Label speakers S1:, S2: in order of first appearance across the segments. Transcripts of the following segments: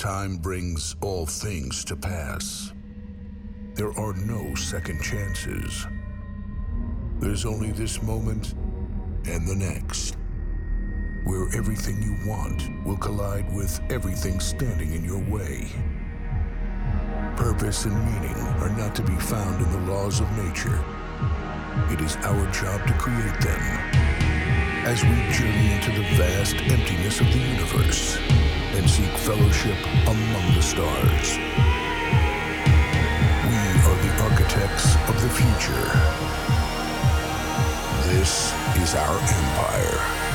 S1: Time brings all things to pass. There are no second chances. There's only this moment and the next, where everything you want will collide with everything standing in your way. Purpose and meaning are not to be found in the laws of nature. It is our job to create them as we journey into the vast emptiness of the universe and seek fellowship among the stars. We are the architects of the future. This is our empire.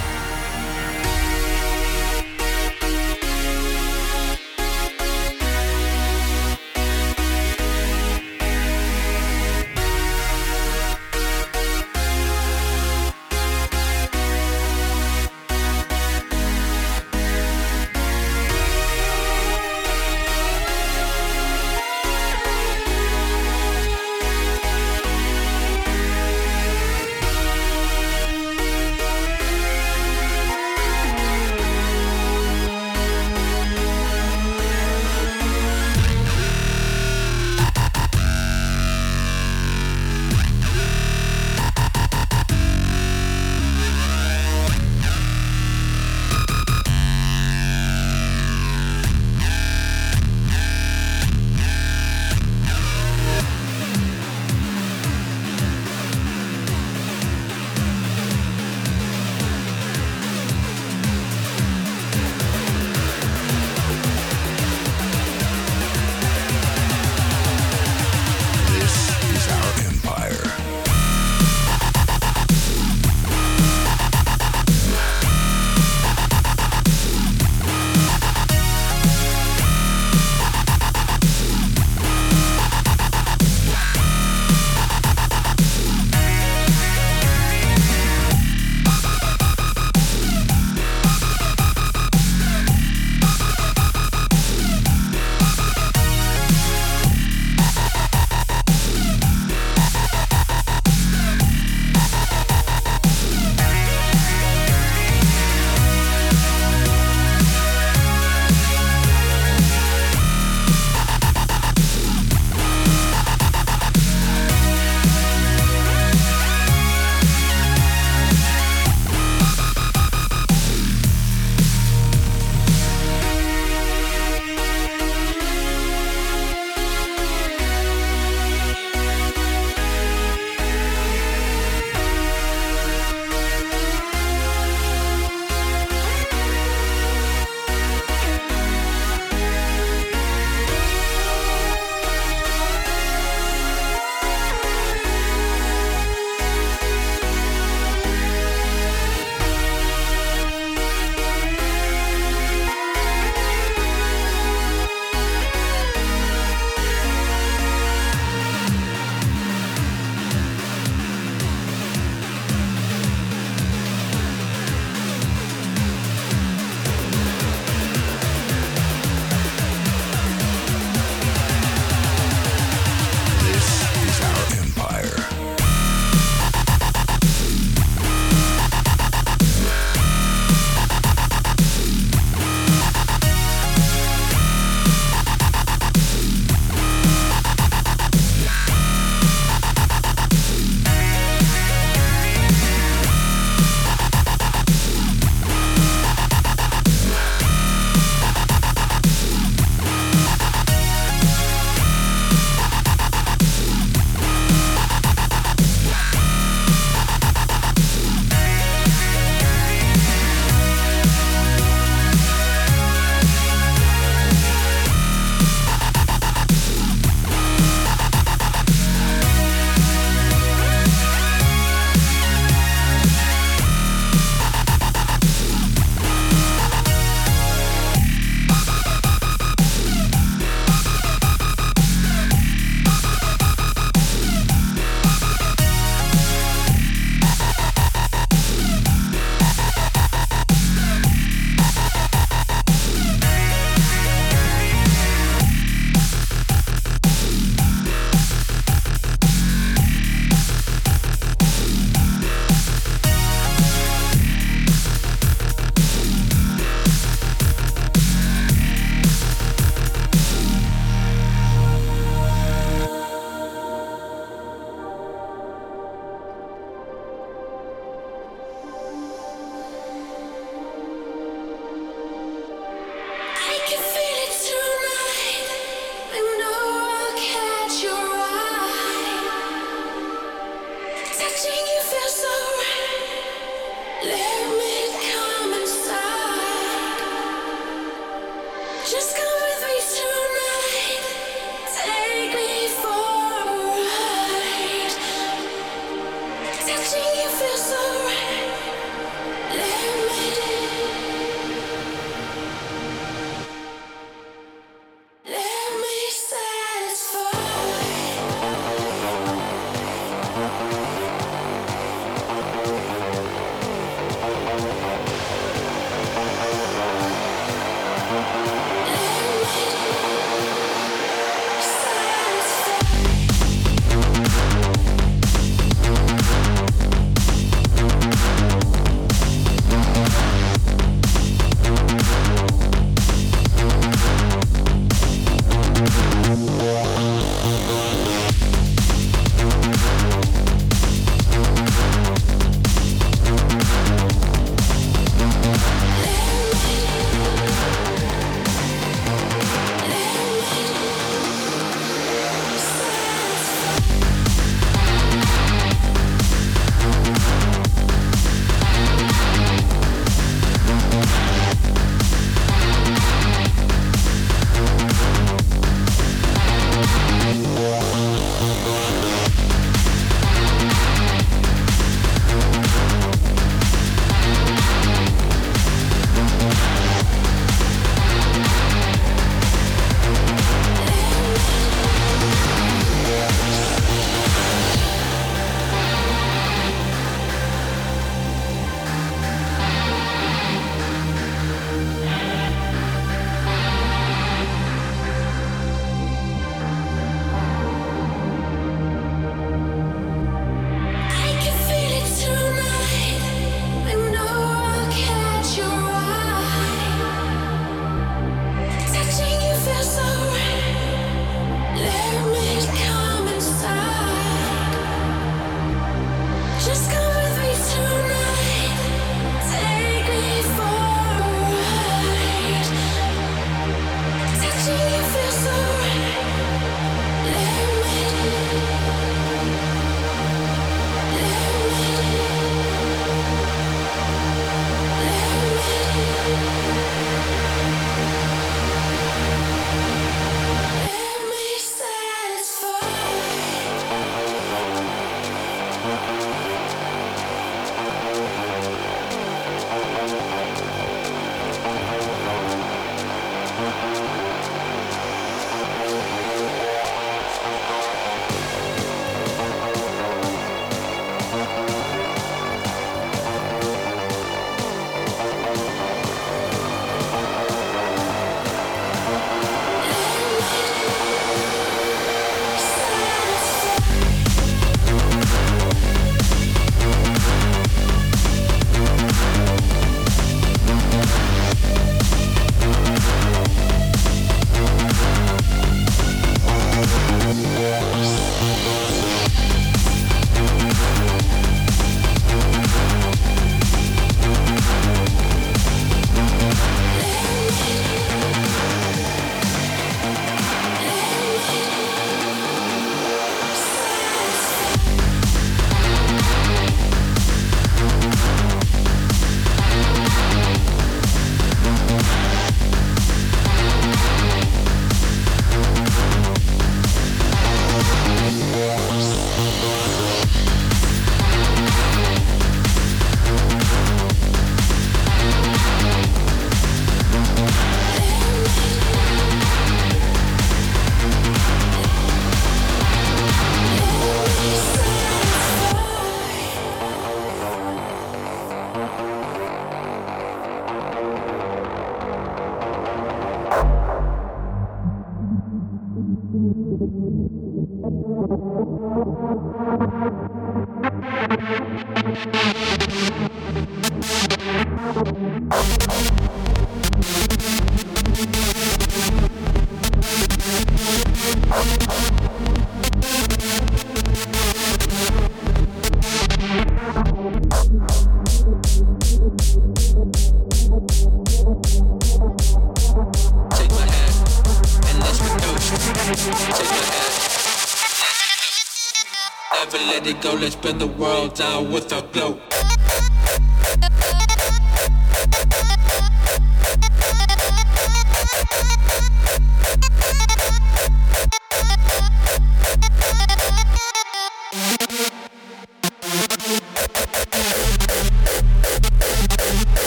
S2: down with the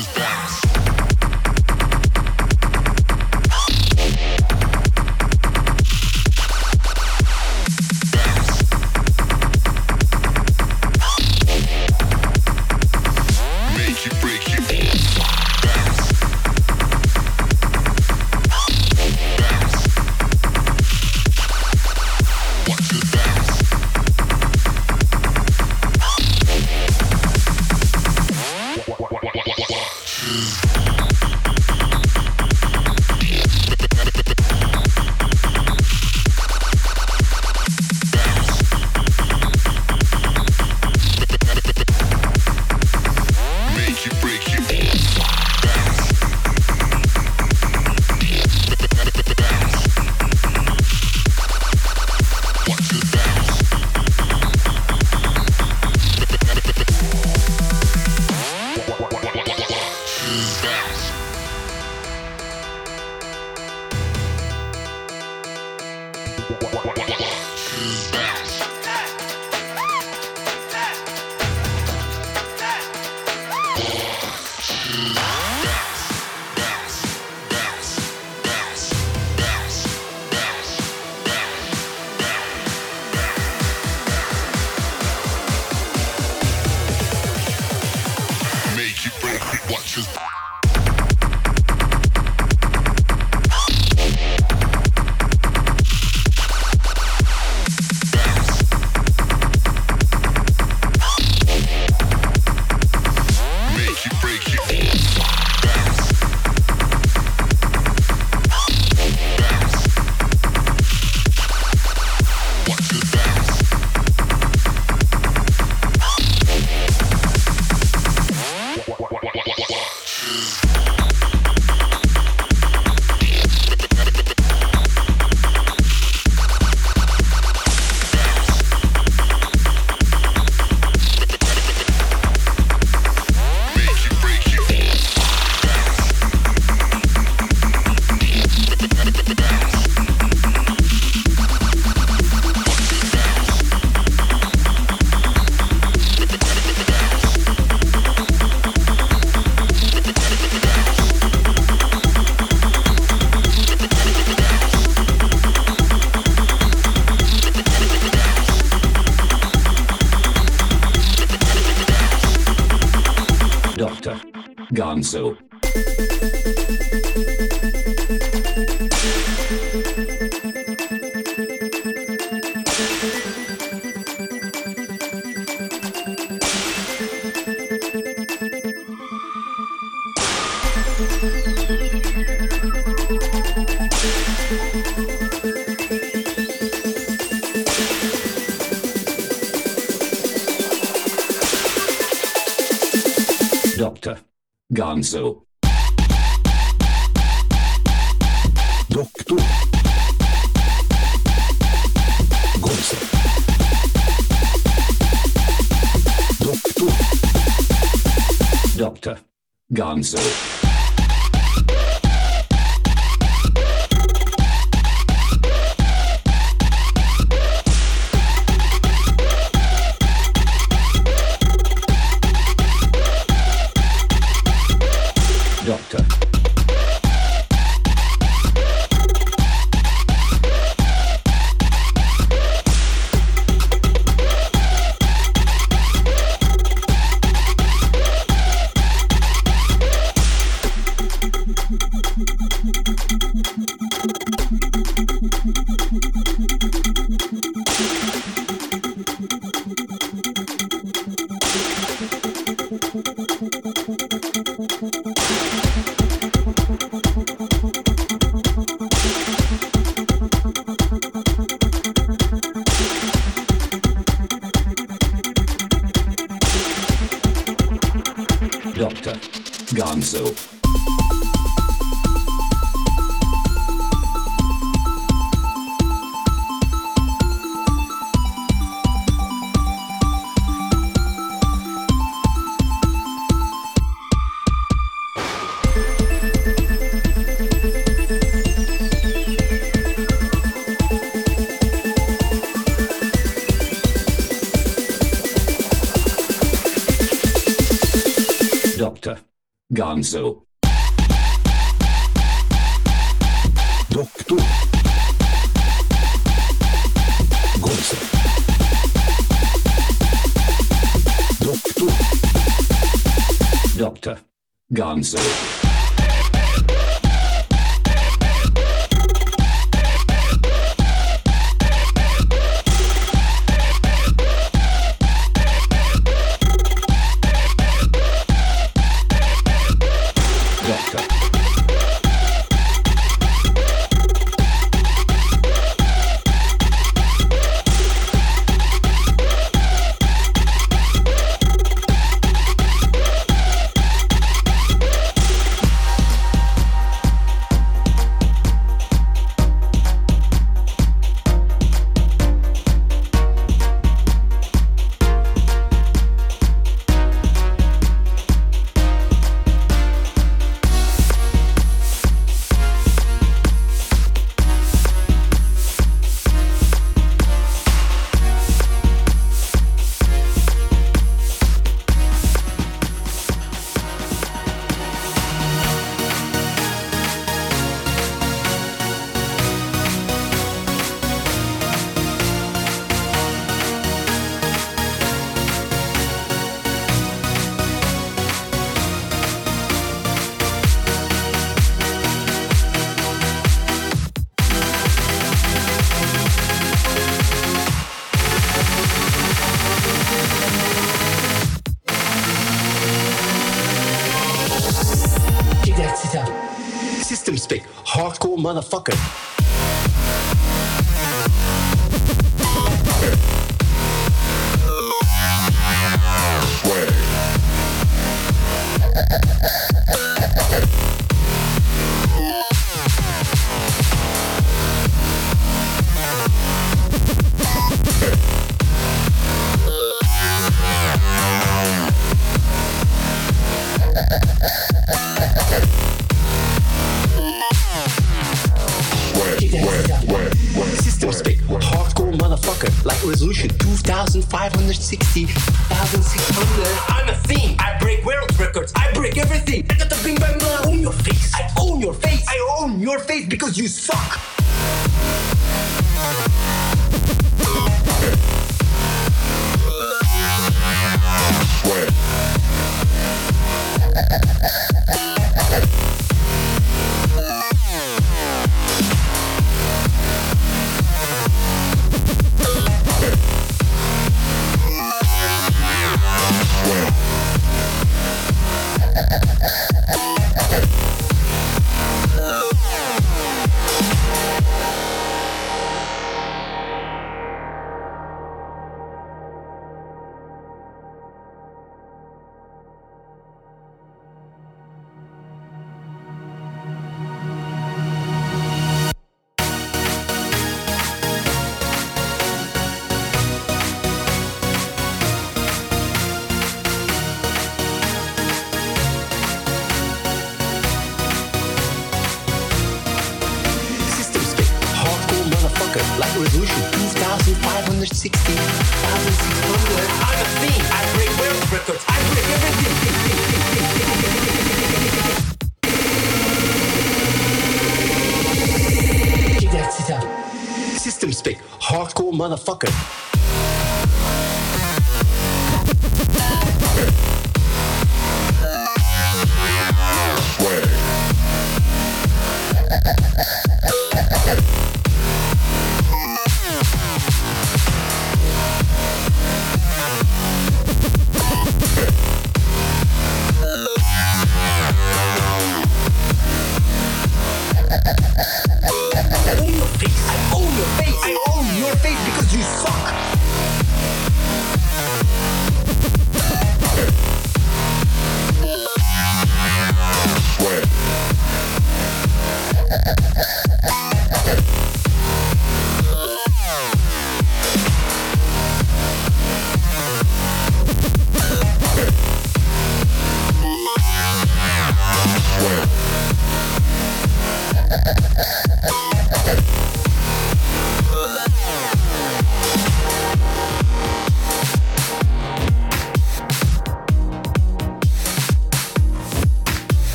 S2: is bounce. Make it break it.
S3: Motherfucker. 2560, 1600. I'm a thing. I break world records. I break everything. I got the bing bang blah. I own your face. I own your face. I own your face because you suck.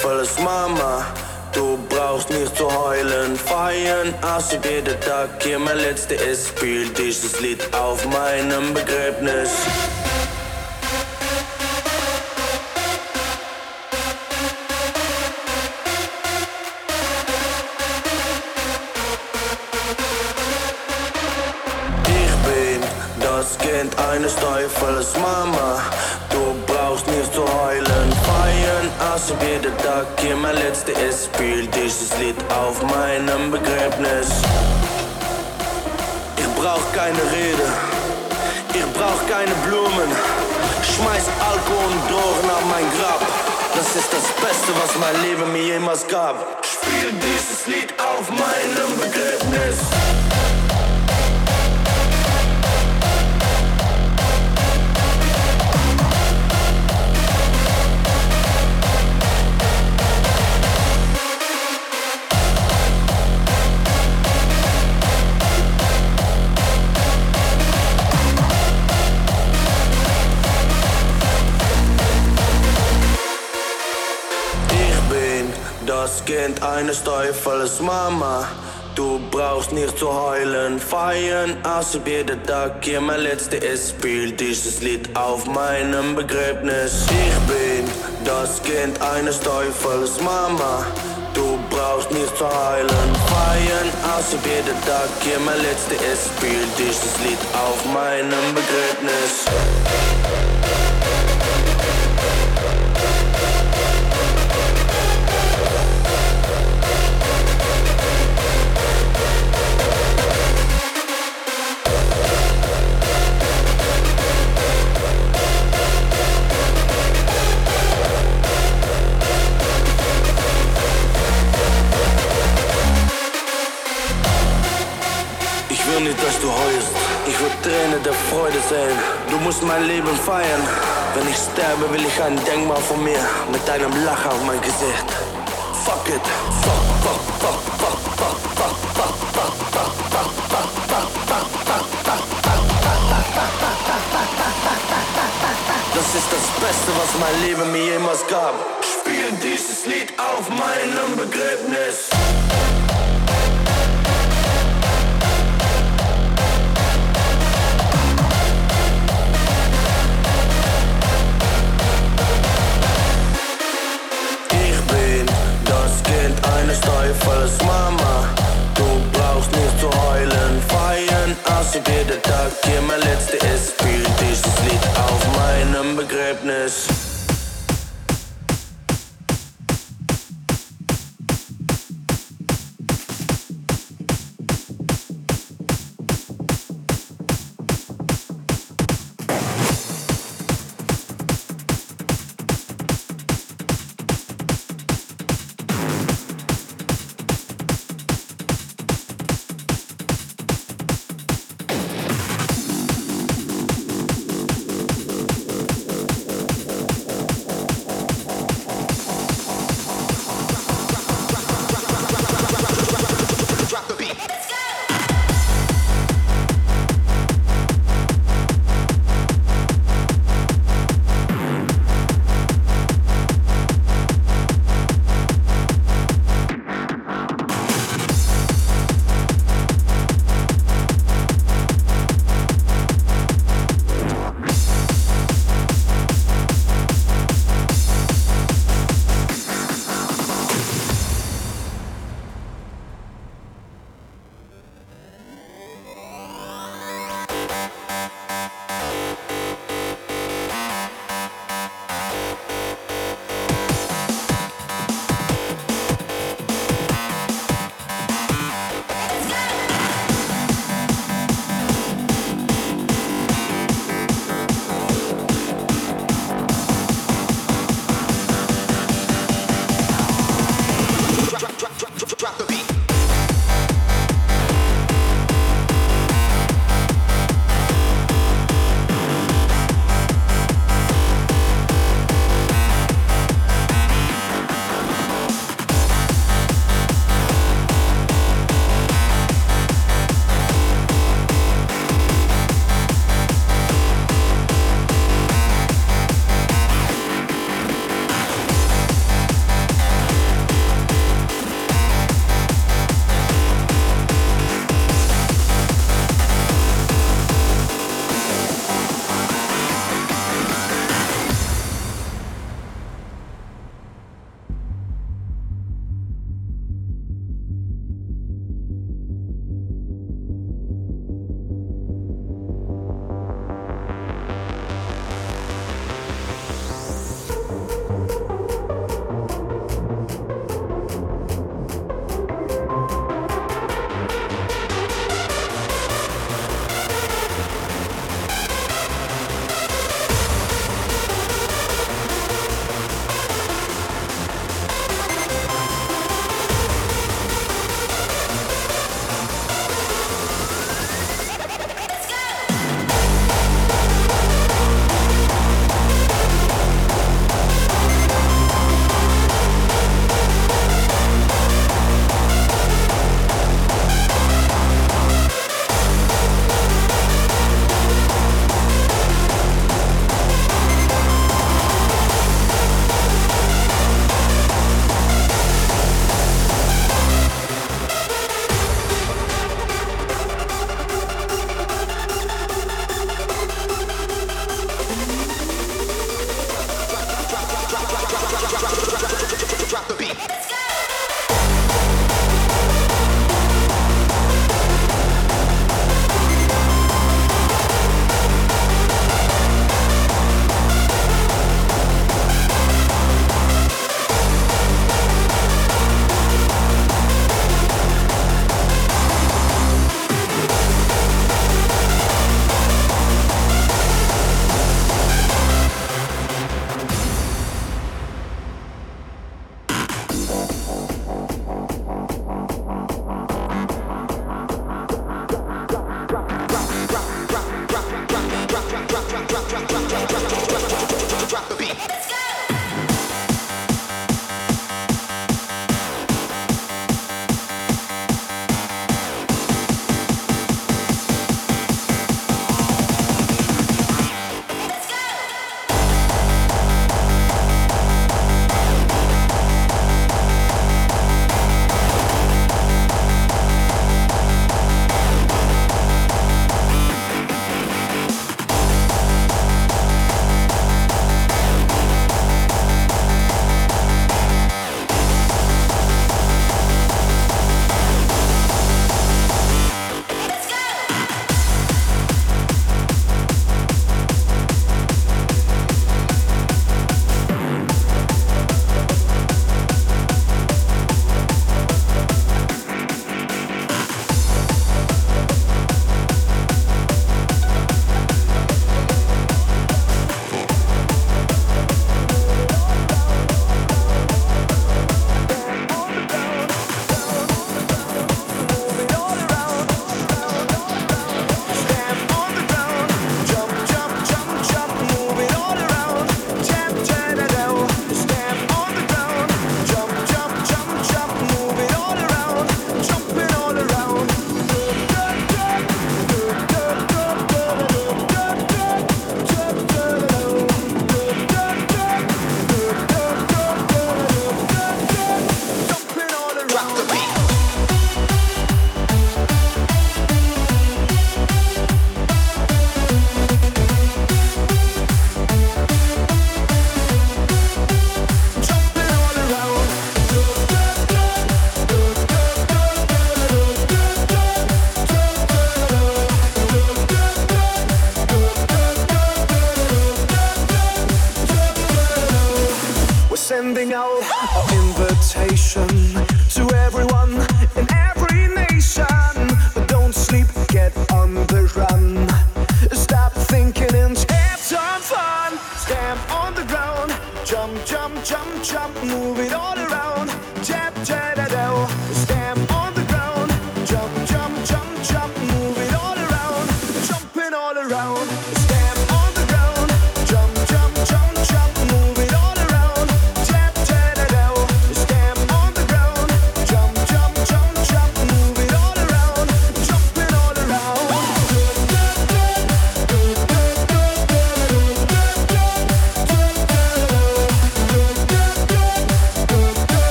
S4: Teufels Mama. Du brauchst nicht zu heulen, feiern, ob jeder Tag hier mein letzter ist. Spiel dieses Lied auf meinem Begräbnis. Ich bin das Kind eines Teufels Mama. Du ob jeder Tag hier mein letzter ist. Spiel dieses Lied auf meinem Begräbnis. Ich brauch keine Rede, ich brauch keine Blumen. Schmeiß Alkohol und Drogen auf mein Grab. Das ist das Beste, was mein Leben mir jemals gab. Spiel dieses Lied auf meinem Begräbnis. Kind eines Teufels Mama. Du brauchst nicht zu heulen, feiern, ob jeder Tag hier mein letzter ist. Spiel dieses Lied auf meinem Begräbnis. Ich bin das Kind eines Teufels Mama. Du brauchst nicht zu heulen, feiern, ob jeder Tag hier mein letzter ist. Spiel dieses Lied auf meinem Begräbnis. Tränen der Freude sehen. Du musst mein Leben feiern. Wenn ich sterbe, will ich ein Denkmal von mir mit einem Lachen auf mein Gesicht. Fuck it. Fuck, fuck, fuck, fuck, fuck, fuck, fuck, fuck, fuck, fuck, fuck, fuck, fuck, fuck, fuck, Das ist das Beste, was mein Leben mir jemals gab. Spiel dieses Lied auf meinem Begräbnis. Ist Mama. Du brauchst nicht zu heulen, feiern, außer jeder Tag. Hier mein letzter ist, spiel dieses Lied auf meinem Begräbnis.